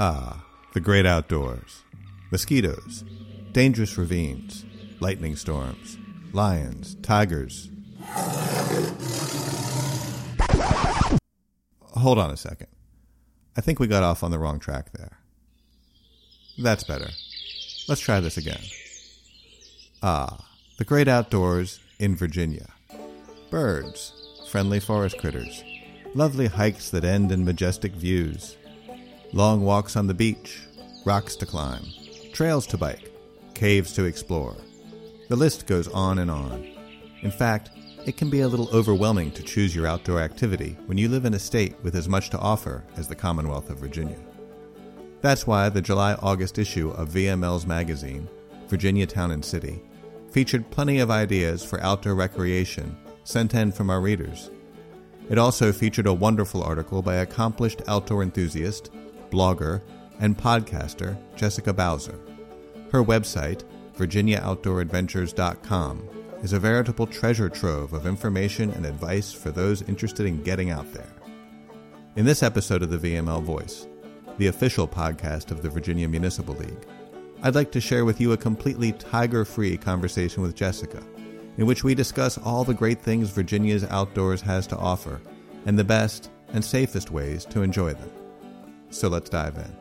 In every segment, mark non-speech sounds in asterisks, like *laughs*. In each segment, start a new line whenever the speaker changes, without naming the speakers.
Ah, the great outdoors. Mosquitoes, dangerous ravines, lightning storms, lions, tigers. Hold on a second. I think we got off on the wrong track there. That's better. Let's try this again. Ah, the great outdoors in Virginia. Birds, friendly forest critters, lovely hikes that end in majestic views, long walks on the beach, rocks to climb, trails to bike, caves to explore. The list goes on and on. In fact, it can be a little overwhelming to choose your outdoor activity when you live in a state with as much to offer as the Commonwealth of Virginia. That's why the July August issue of VML's magazine, Virginia Town and City, featured plenty of ideas for outdoor recreation sent in from our readers. It also featured a wonderful article by accomplished outdoor enthusiast, blogger, and podcaster Jessica Bowser. Her website, virginiaoutdooradventures.com, is a veritable treasure trove of information and advice for those interested in getting out there. In this episode of the VML Voice, the official podcast of the Virginia Municipal League, I'd like to share with you a completely tiger free conversation with Jessica, in which we discuss all the great things Virginia's outdoors has to offer and the best and safest ways to enjoy them. So let's dive in.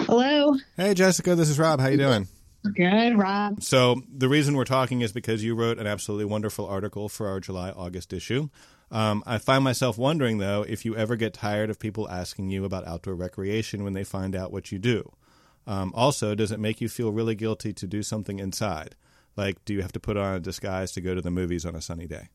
Hello.
Hey Jessica, this is Rob. How you doing?
Good, Rob.
So the reason we're talking is because you wrote an absolutely wonderful article for our July August issue. Um, I find myself wondering though if you ever get tired of people asking you about outdoor recreation when they find out what you do. Um, also, does it make you feel really guilty to do something inside? Like, do you have to put on a disguise to go to the movies on a sunny day?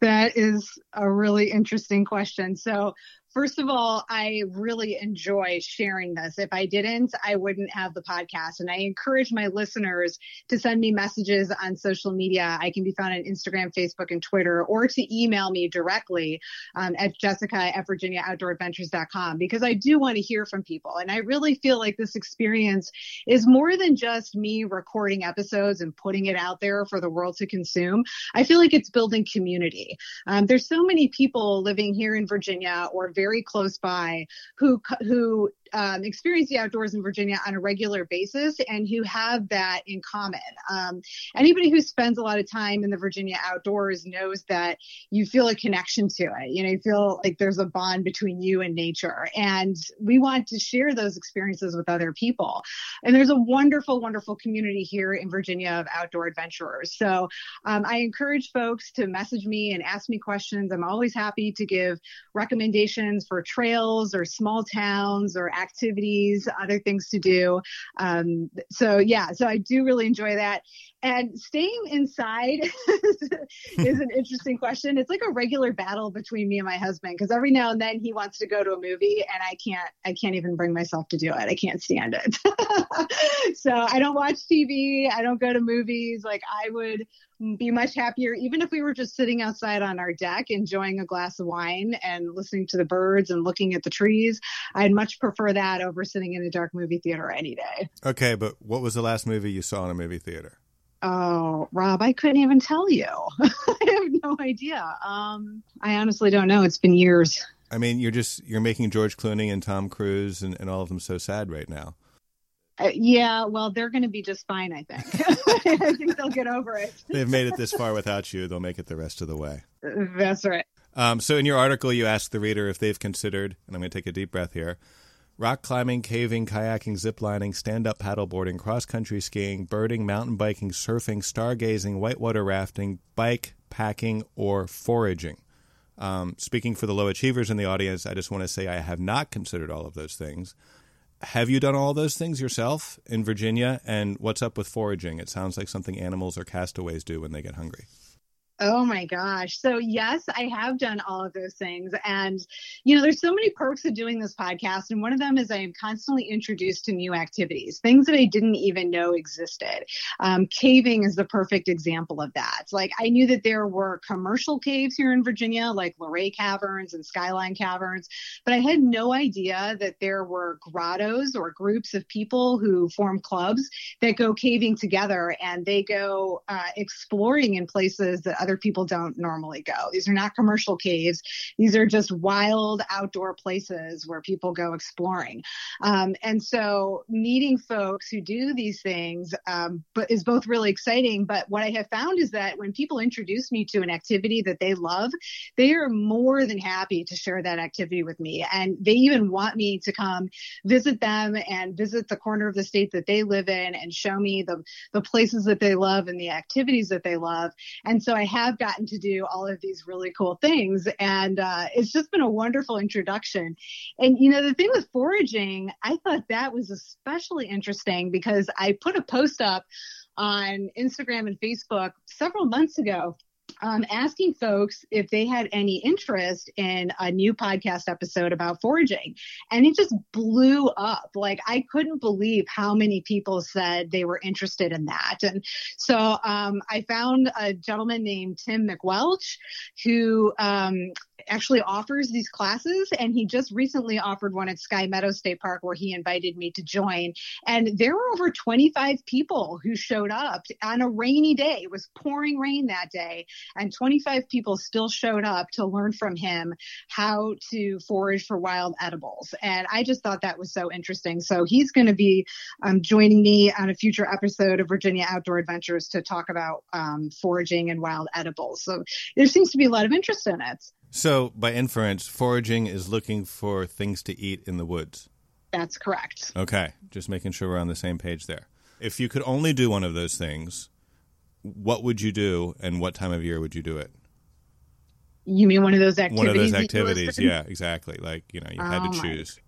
That is a really interesting question. So, First of all, I really enjoy sharing this. If I didn't, I wouldn't have the podcast. And I encourage my listeners to send me messages on social media. I can be found on Instagram, Facebook, and Twitter, or to email me directly um, at jessica at virginiaoutdooradventures.com because I do want to hear from people. And I really feel like this experience is more than just me recording episodes and putting it out there for the world to consume. I feel like it's building community. Um, there's so many people living here in Virginia or very very close by who who um, experience the outdoors in Virginia on a regular basis and who have that in common. Um, anybody who spends a lot of time in the Virginia outdoors knows that you feel a connection to it. You know, you feel like there's a bond between you and nature. And we want to share those experiences with other people. And there's a wonderful, wonderful community here in Virginia of outdoor adventurers. So um, I encourage folks to message me and ask me questions. I'm always happy to give recommendations for trails or small towns or activities, other things to do. Um, so yeah, so I do really enjoy that. And staying inside *laughs* is an interesting question. It's like a regular battle between me and my husband because every now and then he wants to go to a movie and I can't. I can't even bring myself to do it. I can't stand it. *laughs* so I don't watch TV. I don't go to movies. Like I would be much happier even if we were just sitting outside on our deck enjoying a glass of wine and listening to the birds and looking at the trees. I'd much prefer that over sitting in a dark movie theater any day.
Okay, but what was the last movie you saw in a movie theater?
Oh, Rob, I couldn't even tell you. *laughs* I have no idea. Um, I honestly don't know. It's been years.
I mean, you're just you're making George Clooney and Tom Cruise and, and all of them so sad right now.
Uh, yeah, well, they're going to be just fine, I think. *laughs* I think they'll get over it.
They've made it this far without you. They'll make it the rest of the way.
That's right.
Um, so, in your article, you ask the reader if they've considered, and I'm going to take a deep breath here rock climbing, caving, kayaking, ziplining, stand up paddleboarding, cross country skiing, birding, mountain biking, surfing, stargazing, whitewater rafting, bike packing, or foraging. Um, speaking for the low achievers in the audience, I just want to say I have not considered all of those things. Have you done all those things yourself in Virginia? And what's up with foraging? It sounds like something animals or castaways do when they get hungry.
Oh my gosh. So, yes, I have done all of those things. And, you know, there's so many perks of doing this podcast. And one of them is I am constantly introduced to new activities, things that I didn't even know existed. Um, caving is the perfect example of that. Like I knew that there were commercial caves here in Virginia, like Luray Caverns and Skyline Caverns, but I had no idea that there were grottos or groups of people who form clubs that go caving together and they go uh, exploring in places that other people don't normally go. These are not commercial caves. These are just wild outdoor places where people go exploring. Um, and so meeting folks who do these things um, but is both really exciting. But what I have found is that when people introduce me to an activity that they love, they are more than happy to share that activity with me. And they even want me to come visit them and visit the corner of the state that they live in and show me the, the places that they love and the activities that they love. And so I have gotten to do all of these really cool things. And uh, it's just been a wonderful introduction. And, you know, the thing with foraging, I thought that was especially interesting because I put a post up on Instagram and Facebook several months ago um, asking folks if they had any interest in a new podcast episode about foraging. And it just blew up. Like, I couldn't believe how many people said they were interested in that. And so um, I found a gentleman named Tim MacWelch who um, actually offers these classes. And he just recently offered one at Sky Meadow State Park where he invited me to join. And there were over 25 people who showed up on a rainy day. It was pouring rain that day and 25 people still showed up to learn from him how to forage for wild edibles. And I just thought that was so interesting. So he's going to be um, joining me on a future episode of Virginia Outdoor Adventures to talk about um, foraging and wild edibles. So there seems to be a lot of interest in it.
So, by inference, foraging is looking for things to eat in the woods.
That's correct.
Okay, just making sure we're on the same page there. If you could only do one of those things, what would you do and what time of year would you do it?
You mean one of those activities?
One of those activities, yeah, exactly. Like, you know, you had oh to choose.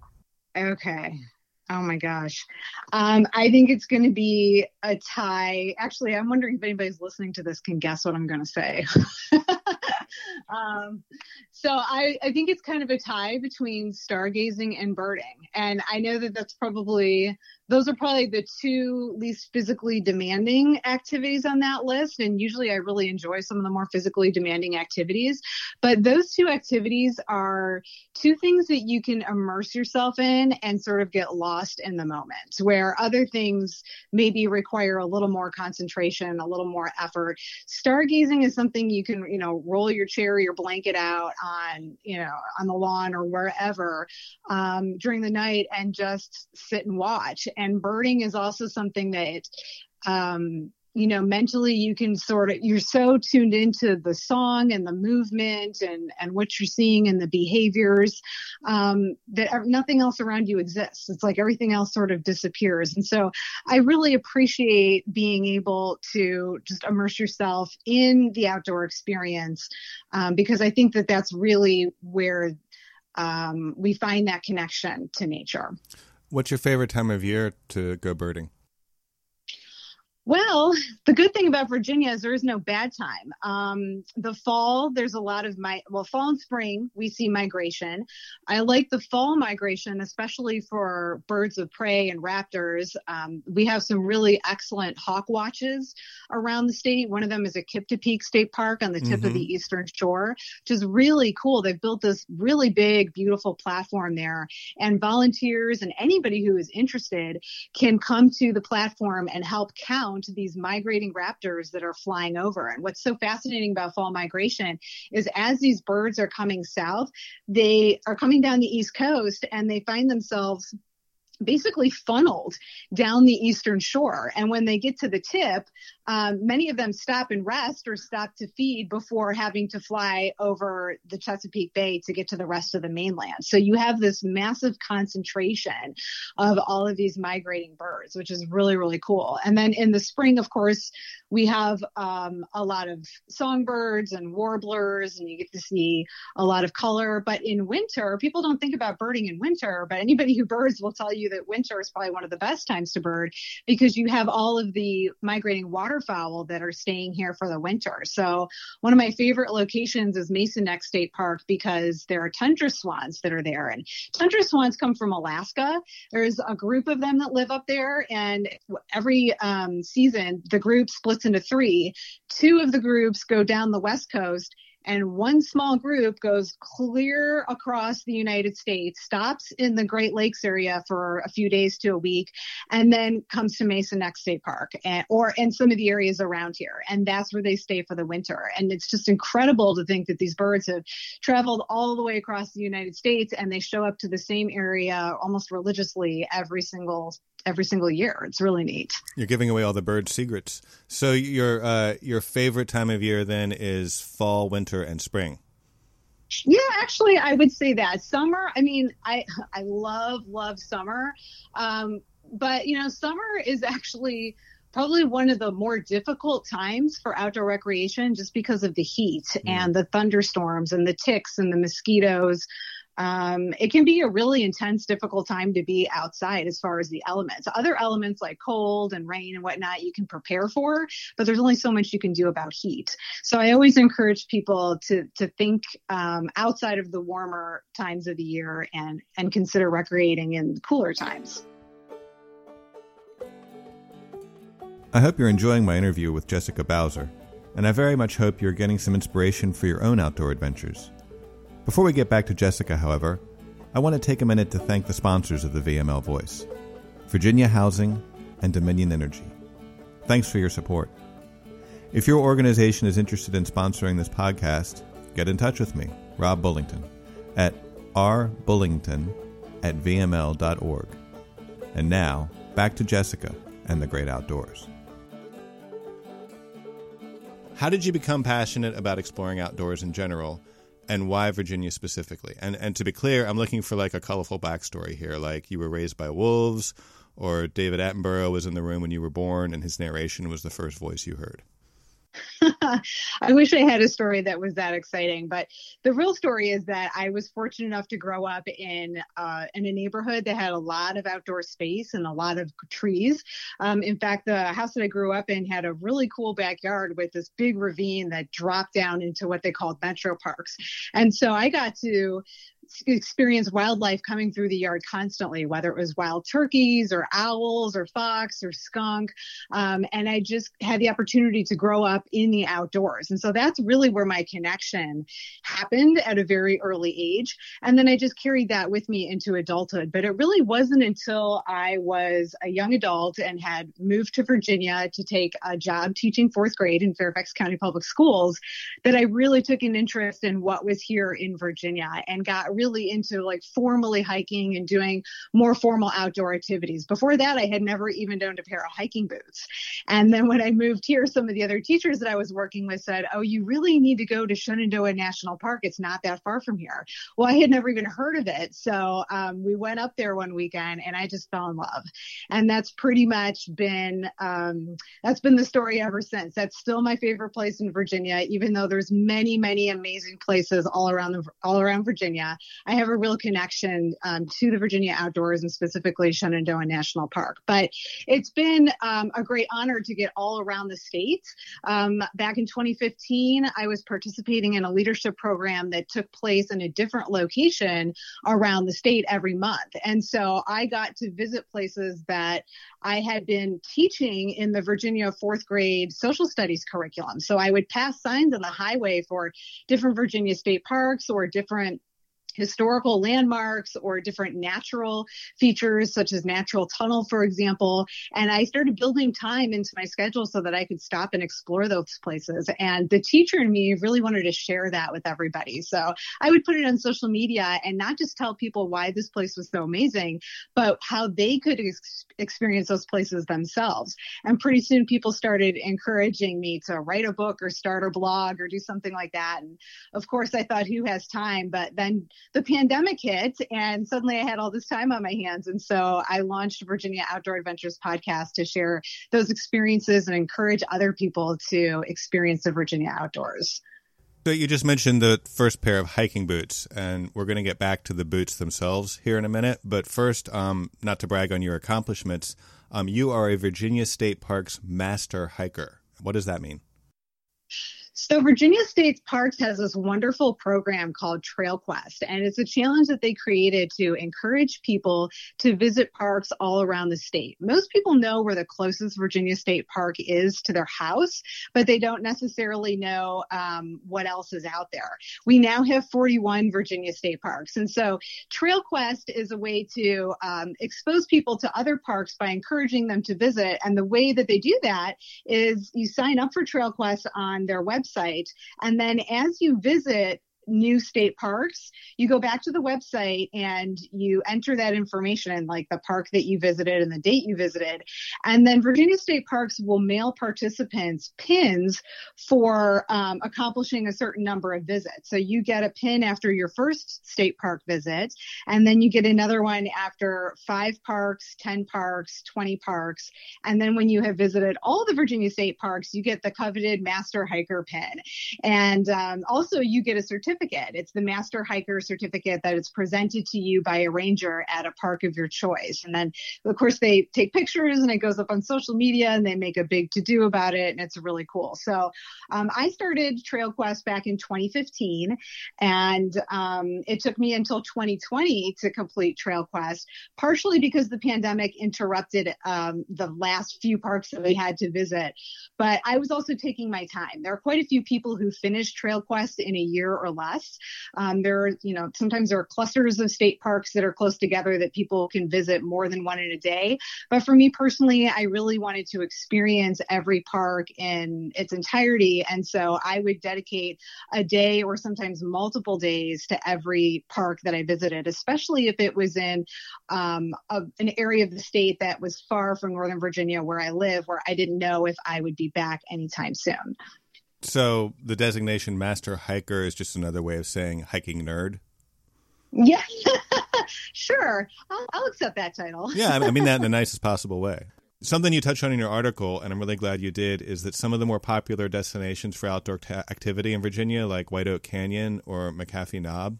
Okay. Oh my gosh. Um, I think it's going to be a tie. Actually, I'm wondering if anybody's listening to this can guess what I'm going to say. *laughs* *laughs* um, so I, I think it's kind of a tie between stargazing and birding. And I know that that's probably those are probably the two least physically demanding activities on that list. And usually I really enjoy some of the more physically demanding activities. But those two activities are two things that you can immerse yourself in and sort of get lost in the moment, where other things maybe require a little more concentration, a little more effort. Stargazing is something you can, you know, roll your chair or your blanket out on, you know, on the lawn or wherever um, during the night and just sit and watch and birding is also something that um, you know mentally you can sort of you're so tuned into the song and the movement and and what you're seeing and the behaviors um, that nothing else around you exists. It's like everything else sort of disappears. And so i really appreciate being able to just immerse yourself in the outdoor experience um, because i think that that's really where um, we find that connection to nature
What's your favorite time of year to go birding?
Well, the good thing about Virginia is there is no bad time. Um, the fall, there's a lot of my, well, fall and spring, we see migration. I like the fall migration, especially for birds of prey and raptors. Um, we have some really excellent hawk watches around the state. One of them is at Kiptopeke State Park on the tip mm-hmm. of the mm-hmm. eastern shore, which is really cool. They've built this really big, beautiful platform there, and volunteers and anybody who is interested can come to the platform and help count to these migrating raptors that are flying over. And what's so fascinating about fall migration is as these birds are coming south, they are coming down the East Coast and they find themselves basically funneled down the eastern shore. And when they get to the tip, um, many of them stop and rest or stop to feed before having to fly over the Chesapeake Bay to get to the rest of the mainland. So you have this massive concentration of all of these migrating birds, which is really, really cool. And then in the spring, of course, we have um, a lot of songbirds and warblers, and you get to see a lot of color. But in winter, people don't think about birding in winter, but anybody who birds will tell you that winter is probably one of the best times to bird because you have all of the migrating waterfowl that are staying here for the winter. So one of my favorite locations is Mason Neck State Park because there are tundra swans that are there. And tundra swans come from Alaska. There's a group of them that live up there, and every um, season the group splits into three. Two of the groups go down the west coast and one small group goes clear across the United States, stops in the Great Lakes area for a few days to a week, and then comes to Mason Neck State Park and, or in some of the areas around here. And that's where they stay for the winter. And it's just incredible to think that these birds have traveled all the way across the United States and they show up to the same area almost religiously every single every single year. It's really neat.
You're giving away all the bird secrets. So your uh, your favorite time of year then is fall, winter, and spring.
Yeah, actually, I would say that summer. I mean, I I love love summer, um, but you know, summer is actually probably one of the more difficult times for outdoor recreation just because of the heat mm. and the thunderstorms and the ticks and the mosquitoes um, it can be a really intense, difficult time to be outside as far as the elements. Other elements like cold and rain and whatnot, you can prepare for, but there's only so much you can do about heat. So I always encourage people to to think um, outside of the warmer times of the year and and consider recreating in cooler times.
I hope you're enjoying my interview with Jessica Bowser, and I very much hope you're getting some inspiration for your own outdoor adventures. Before we get back to Jessica, however, I want to take a minute to thank the sponsors of the VML Voice Virginia Housing and Dominion Energy. Thanks for your support. If your organization is interested in sponsoring this podcast, get in touch with me, Rob Bullington, at rbullington at vml.org. And now, back to Jessica and the great outdoors. How did you become passionate about exploring outdoors in general? And why Virginia specifically? And and to be clear, I'm looking for like a colorful backstory here, like you were raised by wolves, or David Attenborough was in the room when you were born, and his narration was the first voice you heard. *laughs*
I wish I had a story that was that exciting, but the real story is that I was fortunate enough to grow up in uh, in a neighborhood that had a lot of outdoor space and a lot of trees. Um, in fact, the house that I grew up in had a really cool backyard with this big ravine that dropped down into what they called metro parks, and so I got to experience wildlife coming through the yard constantly, whether it was wild turkeys or owls or fox or skunk. Um, and I just had the opportunity to grow up in the outdoors. And so that's really where my connection happened at a very early age. And then I just carried that with me into adulthood. But it really wasn't until I was a young adult and had moved to Virginia to take a job teaching fourth grade in Fairfax County Public Schools that I really took an interest in what was here in Virginia and got really into like formally hiking and doing more formal outdoor activities. Before that, I had never even owned a pair of hiking boots. And then when I moved here, some of the other teachers that I was working with said, Oh, you really need to go to Shenandoah National Park. It's not that far from here. Well, I had never even heard of it. So um, we went up there one weekend and I just fell in love. And that's pretty much been, um, that's been the story ever since. That's still my favorite place in Virginia, even though there's many, many amazing places all around the, all around Virginia. I have a real connection um, to the Virginia outdoors and specifically Shenandoah National Park. But it's been um, a great honor to get all around the state. Um, back in 2015, I was participating in a leadership program that took place in a different location around the state every month. And so I got to visit places that I had been teaching in the Virginia fourth grade social studies curriculum. So I would pass signs on the highway for different Virginia state parks or different historical landmarks or different natural features such as natural tunnel for example. And i started building time into my schedule so that i could stop and explore those places. And the teacher in me really wanted to share that with everybody. So i would put it on social media and not just tell people why this place was so amazing but how they could ex- experience those places themselves. And pretty soon people started encouraging me to write a book or start a blog or do something like that. And of course i thought who has time? But then the pandemic hit and suddenly I had all this time on my hands. And so I launched Virginia Outdoor Adventures podcast to share those experiences and encourage other people to experience the Virginia outdoors.
So you just mentioned the first pair of hiking boots, and we're going to get back to the boots themselves here in a minute. But first, um, not to brag on your accomplishments, um, you are a Virginia State Parks master hiker. What does that mean?
So Virginia State Parks has this wonderful program called Trail Quest, and it's a challenge that they created to encourage people to visit parks all around the state. Most people know where the closest Virginia State Park is to their house, but they don't necessarily know um, what else is out there. We now have 41 Virginia State Parks, and so Trail Quest is a way to um, expose people to other parks by encouraging them to visit. And the way that they do that is you sign up for Trail Quest on their website, and then as you visit new state parks, you go back to the website and you enter that information, like the park that you visited and the date you visited. And then Virginia State Parks will mail participants pins for um, accomplishing a certain number of visits. So you get a pin after your first state park visit, and then you get another one after five parks, 10 parks, 20 parks. And then when you have visited all the Virginia State parks, you get the coveted master hiker pin. And um, also you get a certificate certificate. It's the master hiker certificate that is presented to you by a ranger at a park of your choice. And then, of course, they take pictures and it goes up on social media and they make a big to do about it. And it's really cool. So um, I started Trail Quest back in 2015 and um, it took me until 2020 to complete Trail Quest, partially because the pandemic interrupted um, the last few parks that we had to visit. But I was also taking my time. There are quite a few people who finished Trail Quest in a year or less less. Um, there are, you know, sometimes there are clusters of state parks that are close together that people can visit more than one in a day. But for me personally, I really wanted to experience every park in its entirety. And so I would dedicate a day or sometimes multiple days to every park that I visited, especially if it was in um, a, an area of the state that was far from Northern Virginia where I live, where I didn't know if I would be back anytime soon.
So the designation master hiker is just another way of saying hiking nerd.
Yeah, *laughs* sure. I'll, I'll, accept that title.
yeah, I mean that in the *laughs* nicest possible way. Something you touched on in your article, and I'm really glad you did, is that some of the more popular destinations for outdoor ta- activity in Virginia, like White Oak Canyon or McAfee Knob,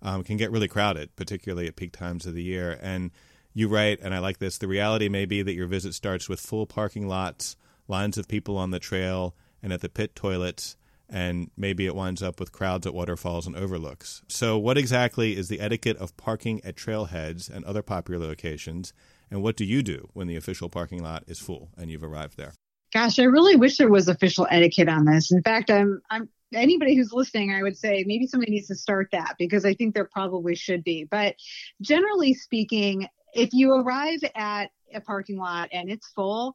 um, can get really crowded, particularly at peak times of the year. And you write, and I like this the reality may be that your visit starts with full parking lots, lines of people on the trail, and at the pit toilets, and maybe it winds up with crowds at waterfalls and overlooks. So, what exactly is the etiquette of parking at trailheads and other popular locations? And what do you do when the official parking lot is full and you've arrived there?
Gosh, I really wish there was official etiquette on this. In fact, I'm I'm anybody who's listening, I would say maybe somebody needs to start that because I think there probably should be. But generally speaking, if you arrive at a parking lot and it's full,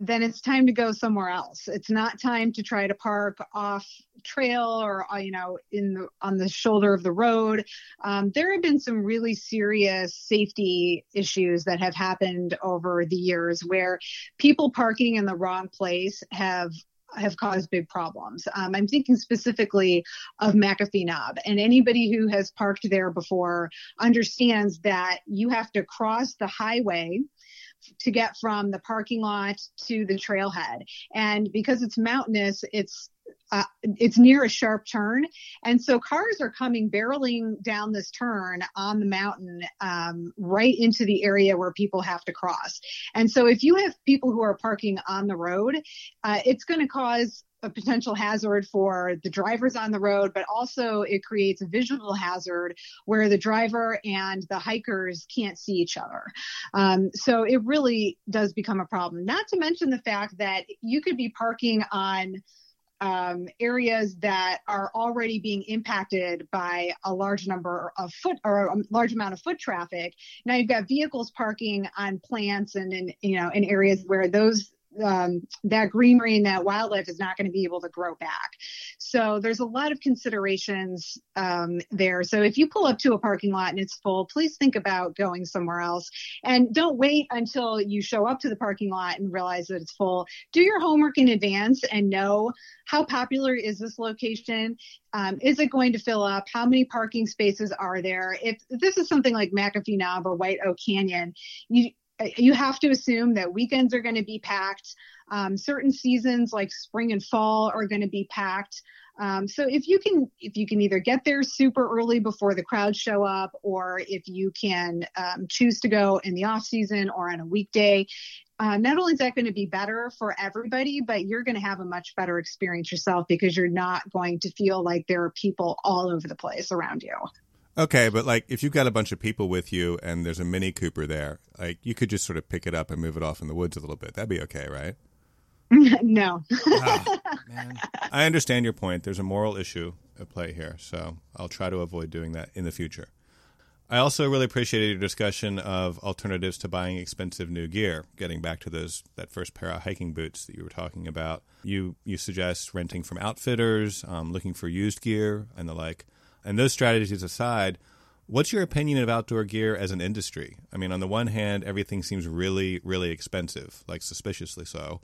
then it's time to go somewhere else. It's not time to try to park off trail or uh, you know in the on the shoulder of the road. Um, there have been some really serious safety issues that have happened over the years where people parking in the wrong place have have caused big problems. Um, I'm thinking specifically of McAfee Knob, and anybody who has parked there before understands that you have to cross the highway to get from the parking lot to the trailhead. And because it's mountainous, it's uh, it's near a sharp turn, and so cars are coming barreling down this turn on the mountain um, right into the area where people have to cross. And so, if you have people who are parking on the road, uh, it's going to cause a potential hazard for the drivers on the road, but also it creates a visual hazard where the driver and the hikers can't see each other. Um, so it really does become a problem. Not to mention the fact that you could be parking on um, areas that are already being impacted by a large number of foot or a large amount of foot traffic. Now you've got vehicles parking on plants and in you know in areas where those um, that greenery and that wildlife is not going to be able to grow back. So there's a lot of considerations um, there. So if you pull up to a parking lot and it's full, please think about going somewhere else and don't wait until you show up to the parking lot and realize that it's full. Do your homework in advance and know how popular is this location? Um, is it going to fill up? How many parking spaces are there? If this is something like McAfee Knob or White Oak Canyon, you you have to assume that weekends are going to be packed. Um, certain seasons like spring and fall are going to be packed. Um, so if you can, if you can either get there super early before the crowds show up, or if you can um, choose to go in the off season or on a weekday, uh, not only is that going to be better for everybody, but you're going to have a much better experience yourself because you're not going to feel like there are people all over the place around you.
Okay, but like if you've got a bunch of people with you and there's a Mini Cooper there, like you could just sort of pick it up and move it off in the woods a little bit. That'd be okay, right? *laughs*
no.
oh, *laughs* man. I understand your point. There's a moral issue at play here, so I'll try to avoid doing that in the future. I also really appreciated your discussion of alternatives to buying expensive new gear. Getting back to those that first pair of hiking boots that you were talking about, you you suggest renting from outfitters, um, looking for used gear, and the like. And those strategies aside, what's your opinion of outdoor gear as an industry? I mean, on the one hand, everything seems really, really expensive, like suspiciously so.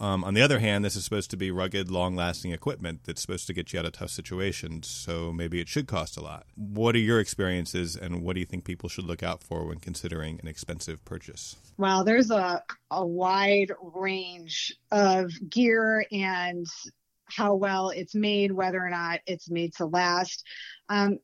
Um, on the other hand, this is supposed to be rugged, long lasting equipment that's supposed to get you out of tough situations, so maybe it should cost a lot. What are your experiences, and what do you think people should look out for when considering an expensive purchase?
Well, there's a, a wide range of gear and how well it's made, whether or not it's made to last. Um,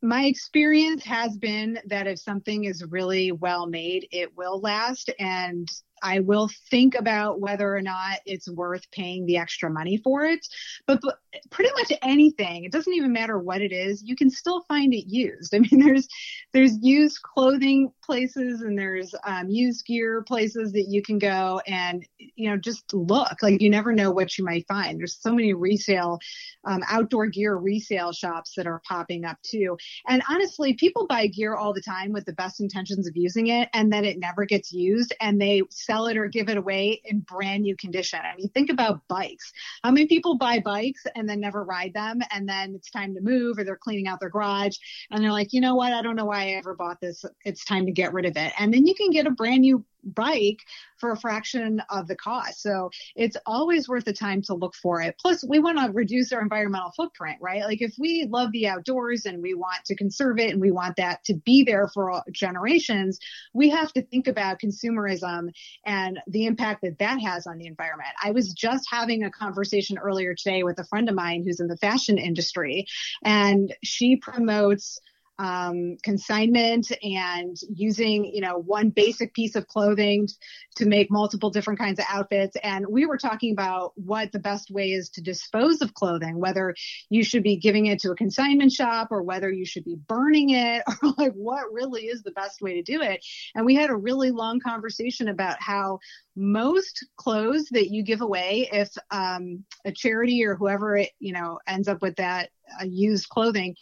my experience has been that if something is really well made, it will last. And I will think about whether or not it's worth paying the extra money for it. But, but, pretty much anything, it doesn't even matter what it is, you can still find it used. *laughs* I mean, there's there's used clothing places and there's um, used gear places that you can go and you know just look. Like you never know what you might find. There's so many resale um, outdoor gear resale shops that are popping up too. And honestly, people buy gear all the time with the best intentions of using it, and then it never gets used, and they sell it or give it away in brand new condition. I mean, think about bikes. How many people buy bikes and then never ride them and then it's time to move or they're cleaning out their garage and they're like, you know what? I don't know why I ever bought this. It's time to get rid of it. And then you can get a brand new bike for a fraction of the cost. So it's always worth the time to look for it. Plus, we want to reduce our environmental footprint, right? Like if we love the outdoors and we want to conserve it and we want that to be there for generations, we have to think about consumerism and the impact that that has on the environment. I was just having a conversation earlier today with a friend of mine who's in the fashion industry and she promotes um, consignment and using, you know, one basic piece of clothing to make multiple different kinds of outfits. And we were talking about what the best way is to dispose of clothing, whether you should be giving it to a consignment shop or whether you should be burning it *laughs* or like what really is the best way to do it. And we had a really long conversation about how most clothes that you give away, if um, a charity or whoever it, you know, ends up with that uh, used clothing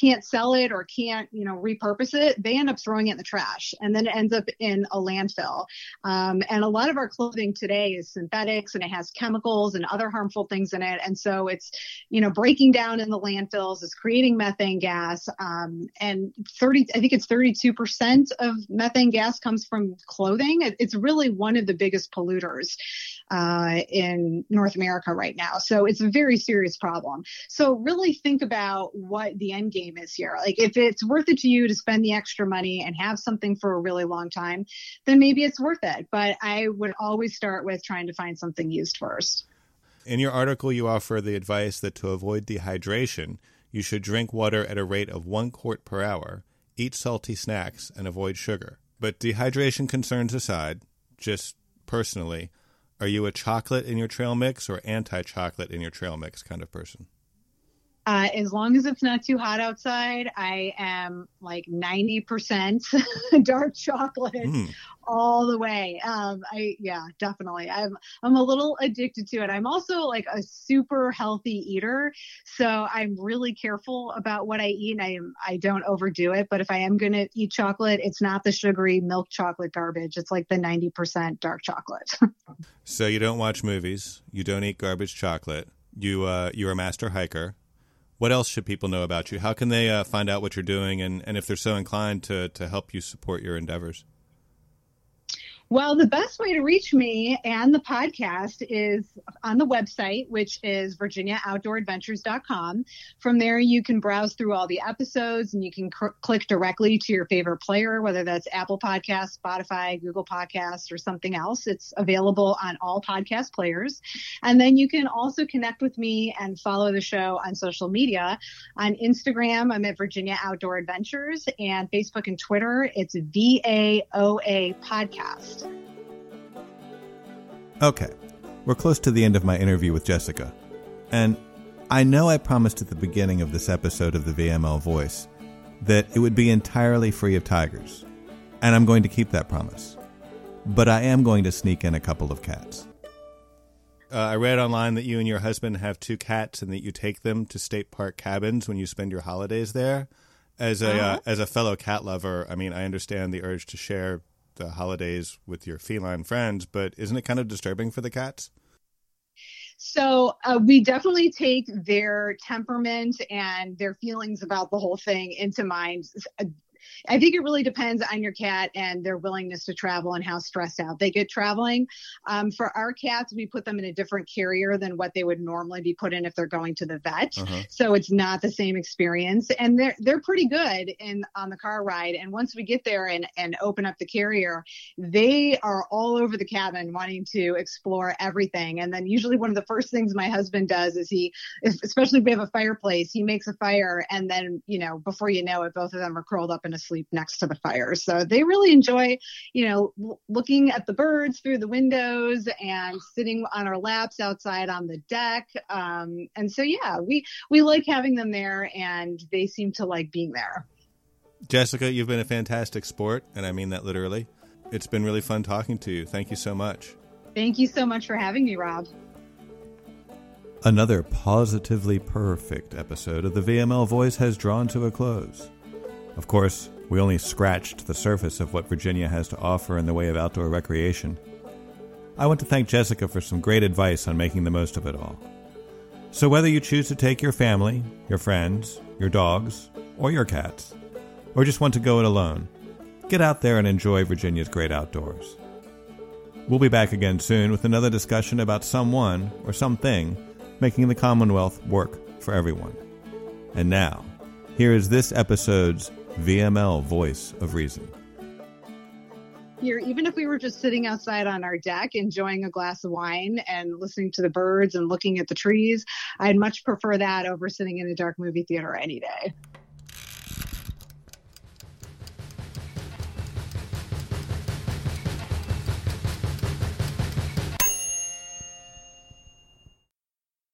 can't sell it or can't, you know, repurpose it, they end up throwing it in the trash and then it ends up in a landfill. Um, and a lot of our clothing today is synthetics and it has chemicals and other harmful things in it. And so it's, you know, breaking down in the landfills, is creating methane gas. Um, and 30, I think it's 32% of methane gas comes from clothing. It's really one of the biggest polluters uh, in North America right now. So it's a very serious problem. So really think about what the end game is here. Like if it's worth it to you to spend the extra money and have something for a really long time, then maybe it's worth it. But I would always start with trying to find something used first.
In your article, you offer the advice that to avoid dehydration, you should drink water at a rate of one quart per hour, eat salty snacks, and avoid sugar. But dehydration concerns aside, just personally, are you a chocolate in your trail mix or anti chocolate in your trail mix kind of person?
Uh, as long as it's not too hot outside, I am like 90% *laughs* dark chocolate mm. all the way. Um, I, yeah, definitely. I'm, I'm a little addicted to it. I'm also like a super healthy eater. So I'm really careful about what I eat and I, I don't overdo it. But if I am going to eat chocolate, it's not the sugary milk chocolate garbage. It's like the 90% dark chocolate. *laughs*
so you don't watch movies. You don't eat garbage chocolate. You, uh, you're a master hiker what else should people know about you? How can they uh, find out what you're doing, and, and if they're so inclined to to help you support your endeavors?
Well, the best way to reach me and the podcast is on the website, which is virginiaoutdooradventures.com. From there, you can browse through all the episodes and you can cr- click directly to your favorite player, whether that's Apple Podcasts, Spotify, Google Podcasts, or something else. It's available on all podcast players. And then you can also connect with me and follow the show on social media. On Instagram, I'm at Virginia Outdoor Adventures, and Facebook and Twitter, it's VAOA Podcast.
Okay, we're close to the end of my interview with Jessica. And I know I promised at the beginning of this episode of the VML Voice that it would be entirely free of tigers. And I'm going to keep that promise. But I am going to sneak in a couple of cats. Uh, I read online that you and your husband have two cats and that you take them to state park cabins when you spend your holidays there. As a uh,
Uh-huh.
as a fellow cat lover, I mean, I understand the urge to share the holidays with your feline friends, but isn't it kind of disturbing for the cats?
So uh, we definitely take their temperament and their feelings about the whole thing into mind. I think it really depends on your cat and their willingness to travel and how stressed out they get traveling. Um, for our cats, we put them in a different carrier than what they would normally be put in if they're going to the vet.
Uh-huh.
So it's not the same experience, and they're they're pretty good in on the car ride. And once we get there and and open up the carrier, they are all over the cabin wanting to explore everything. And then usually one of the first things my husband does is he, especially if we have a fireplace, he makes a fire, and then you know before you know it, both of them are curled up and asleep next to the fire. So they really enjoy, you know, l- looking at the birds through the windows and sitting on our laps outside on the deck. Um, and so yeah, we we like having them there, and they seem to like being there.
Jessica, you've been a fantastic sport, and I mean that literally. It's been really fun talking to you. Thank you so much.
Thank you so much for having me, Rob.
Another positively perfect episode of the VML Voice has drawn to a close. Of course, we only scratched the surface of what Virginia has to offer in the way of outdoor recreation. I want to thank Jessica for some great advice on making the most of it all. So, whether you choose to take your family, your friends, your dogs, or your cats, or just want to go it alone, get out there and enjoy Virginia's great outdoors. We'll be back again soon with another discussion about someone or something making the Commonwealth work for everyone. And now, here is this episode's VML Voice of Reason.
Here, even if we were just sitting outside on our deck enjoying a glass of wine and listening to the birds and looking at the trees, I'd much prefer that over sitting in a dark movie theater any day.